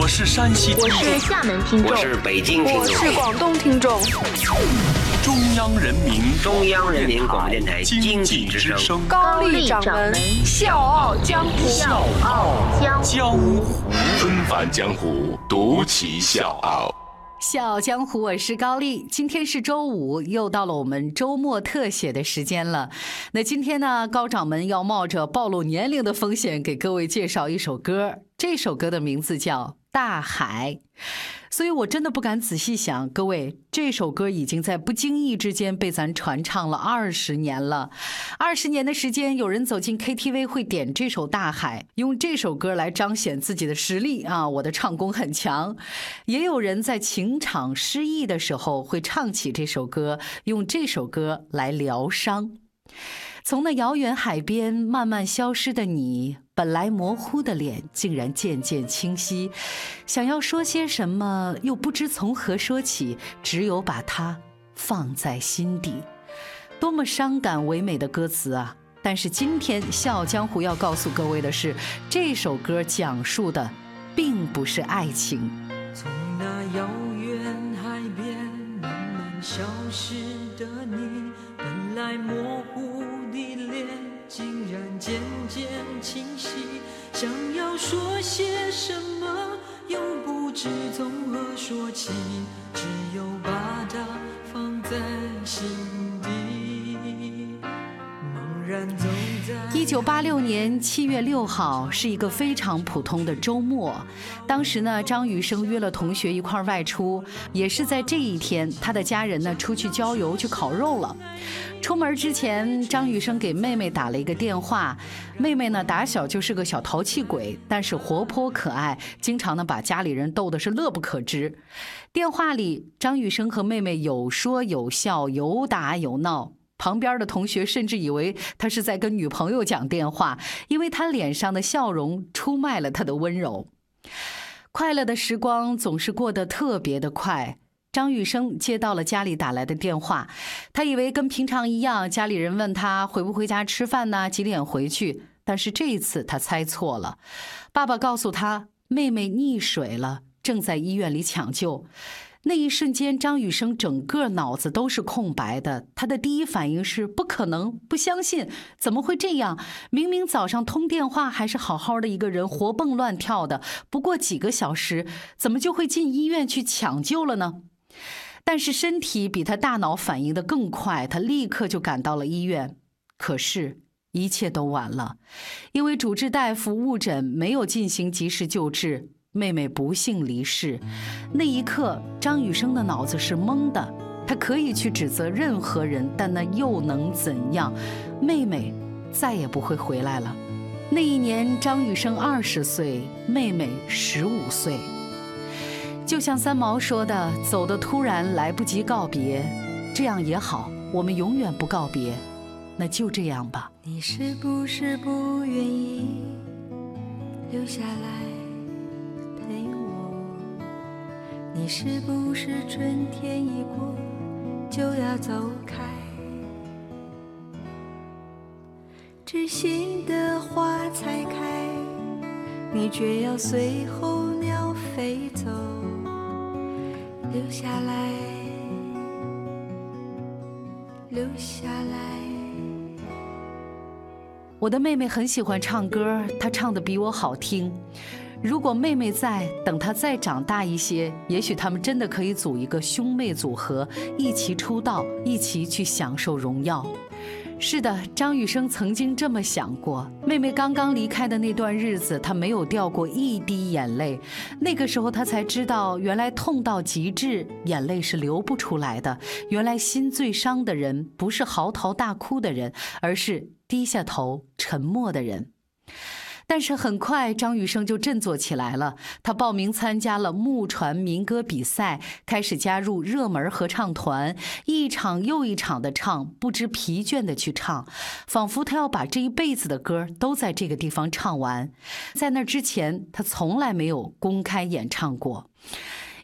我是山西听我众，是厦门听众我，是北京听我，是广东听众，中央人民中央人民广播电台经济之声。高丽掌门笑傲江湖，笑傲江湖。江湖纷繁江湖，独骑笑傲。笑傲江湖，我是高丽。今天是周五，又到了我们周末特写的时间了。那今天呢，高掌门要冒着暴露年龄的风险，给各位介绍一首歌。这首歌的名字叫《大海》。所以我真的不敢仔细想，各位，这首歌已经在不经意之间被咱传唱了二十年了。二十年的时间，有人走进 KTV 会点这首《大海》，用这首歌来彰显自己的实力啊，我的唱功很强。也有人在情场失意的时候会唱起这首歌，用这首歌来疗伤。从那遥远海边慢慢消失的你，本来模糊的脸竟然渐渐清晰。想要说些什么，又不知从何说起，只有把它放在心底。多么伤感唯美的歌词啊！但是今天《笑傲江湖》要告诉各位的是，这首歌讲述的并不是爱情。从那遥远海边慢慢消失的你，本来模糊的脸，竟然渐渐清晰。想要说些什么，又不知从何说起，只有把它放在心底，茫然走。一九八六年七月六号是一个非常普通的周末，当时呢，张雨生约了同学一块儿外出，也是在这一天，他的家人呢出去郊游去烤肉了。出门之前，张雨生给妹妹打了一个电话，妹妹呢打小就是个小淘气鬼，但是活泼可爱，经常呢把家里人逗得是乐不可支。电话里，张雨生和妹妹有说有笑，有打有闹。旁边的同学甚至以为他是在跟女朋友讲电话，因为他脸上的笑容出卖了他的温柔。快乐的时光总是过得特别的快。张雨生接到了家里打来的电话，他以为跟平常一样，家里人问他回不回家吃饭呢，几点回去。但是这一次他猜错了，爸爸告诉他妹妹溺水了，正在医院里抢救。那一瞬间，张雨生整个脑子都是空白的。他的第一反应是不可能，不相信，怎么会这样？明明早上通电话还是好好的一个人，活蹦乱跳的，不过几个小时，怎么就会进医院去抢救了呢？但是身体比他大脑反应的更快，他立刻就赶到了医院。可是，一切都晚了，因为主治大夫误诊，没有进行及时救治。妹妹不幸离世，那一刻，张雨生的脑子是懵的。他可以去指责任何人，但那又能怎样？妹妹再也不会回来了。那一年，张雨生二十岁，妹妹十五岁。就像三毛说的：“走的突然，来不及告别，这样也好，我们永远不告别。那就这样吧。”你是不是不愿意留下来你是不是春天一过就要走开？知心的花才开，你却要随候鸟飞走。留下来，留下来。我的妹妹很喜欢唱歌，她唱的比我好听。如果妹妹在，等她再长大一些，也许他们真的可以组一个兄妹组合，一起出道，一起去享受荣耀。是的，张雨生曾经这么想过。妹妹刚刚离开的那段日子，他没有掉过一滴眼泪。那个时候，他才知道，原来痛到极致，眼泪是流不出来的。原来心最伤的人，不是嚎啕大哭的人，而是低下头沉默的人。但是很快，张雨生就振作起来了。他报名参加了木船民歌比赛，开始加入热门合唱团，一场又一场的唱，不知疲倦的去唱，仿佛他要把这一辈子的歌都在这个地方唱完。在那之前，他从来没有公开演唱过，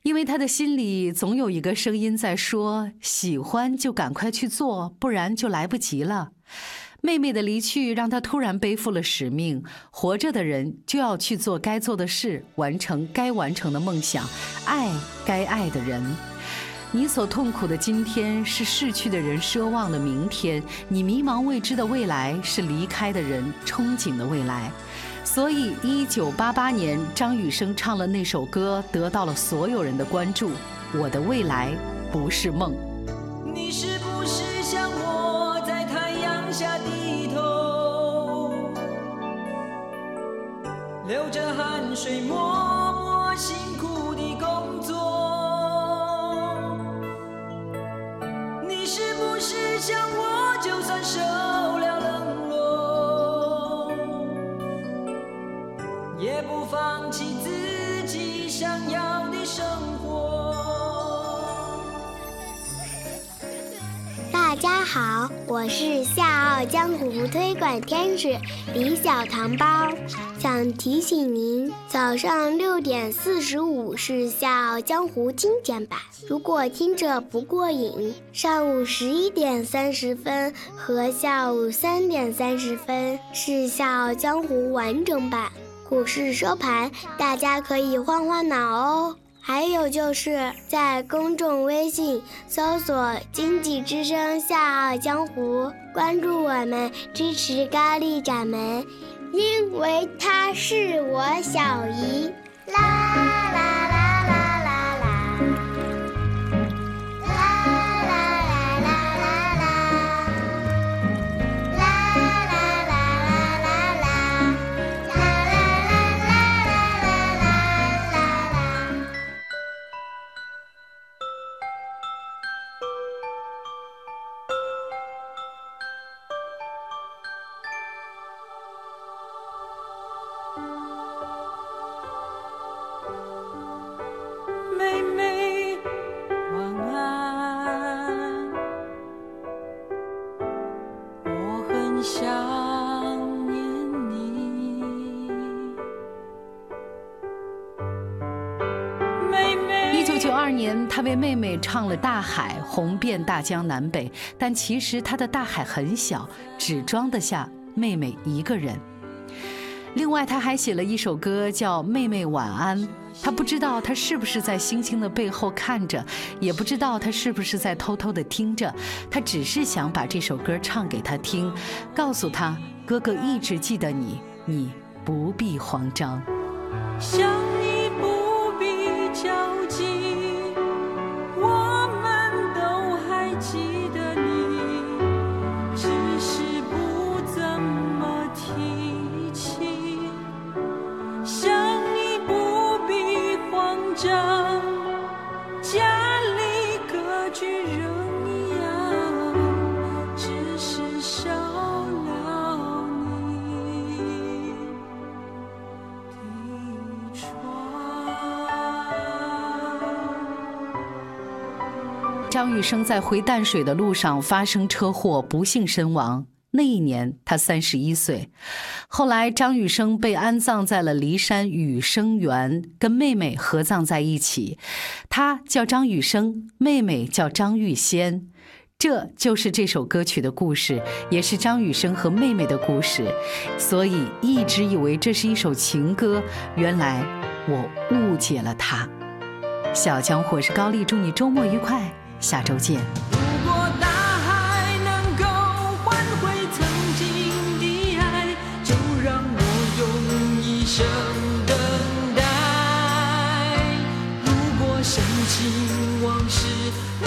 因为他的心里总有一个声音在说：喜欢就赶快去做，不然就来不及了。妹妹的离去让他突然背负了使命，活着的人就要去做该做的事，完成该完成的梦想，爱该爱的人。你所痛苦的今天是逝去的人奢望的明天，你迷茫未知的未来是离开的人憧憬的未来。所以，一九八八年，张雨生唱了那首歌，得到了所有人的关注。我的未来不是梦。流着汗水默默辛苦地工作？你是不是像我，就算受了冷落，也不放弃自己想要的生活？大家好，我是笑傲江湖推广天使李小糖包，想提醒您，早上六点四十五是笑傲江湖精简版，如果听着不过瘾，上午十一点三十分和下午三点三十分是笑傲江湖完整版。股市收盘，大家可以换换脑哦。还有就是在公众微信搜索“经济之声笑傲江湖”，关注我们，支持高丽掌门，因为她是我小姨。啦啦啦啦啦妹妹，晚安。我很想念你，妹妹。一九九二年，他为妹妹唱了《大海》，红遍大江南北。但其实他的大海很小，只装得下妹妹一个人。另外，他还写了一首歌叫《妹妹晚安》。他不知道他是不是在星星的背后看着，也不知道他是不是在偷偷的听着。他只是想把这首歌唱给他听，告诉他哥哥一直记得你，你不必慌张。张雨生在回淡水的路上发生车祸，不幸身亡。那一年他三十一岁。后来，张雨生被安葬在了骊山雨生园，跟妹妹合葬在一起。他叫张雨生，妹妹叫张玉仙。这就是这首歌曲的故事，也是张雨生和妹妹的故事。所以一直以为这是一首情歌，原来我误解了它。小江湖我是高丽，祝你周末愉快，下周见。如果大海能够换回曾经的爱，就让我用一生等待。如果深情往事你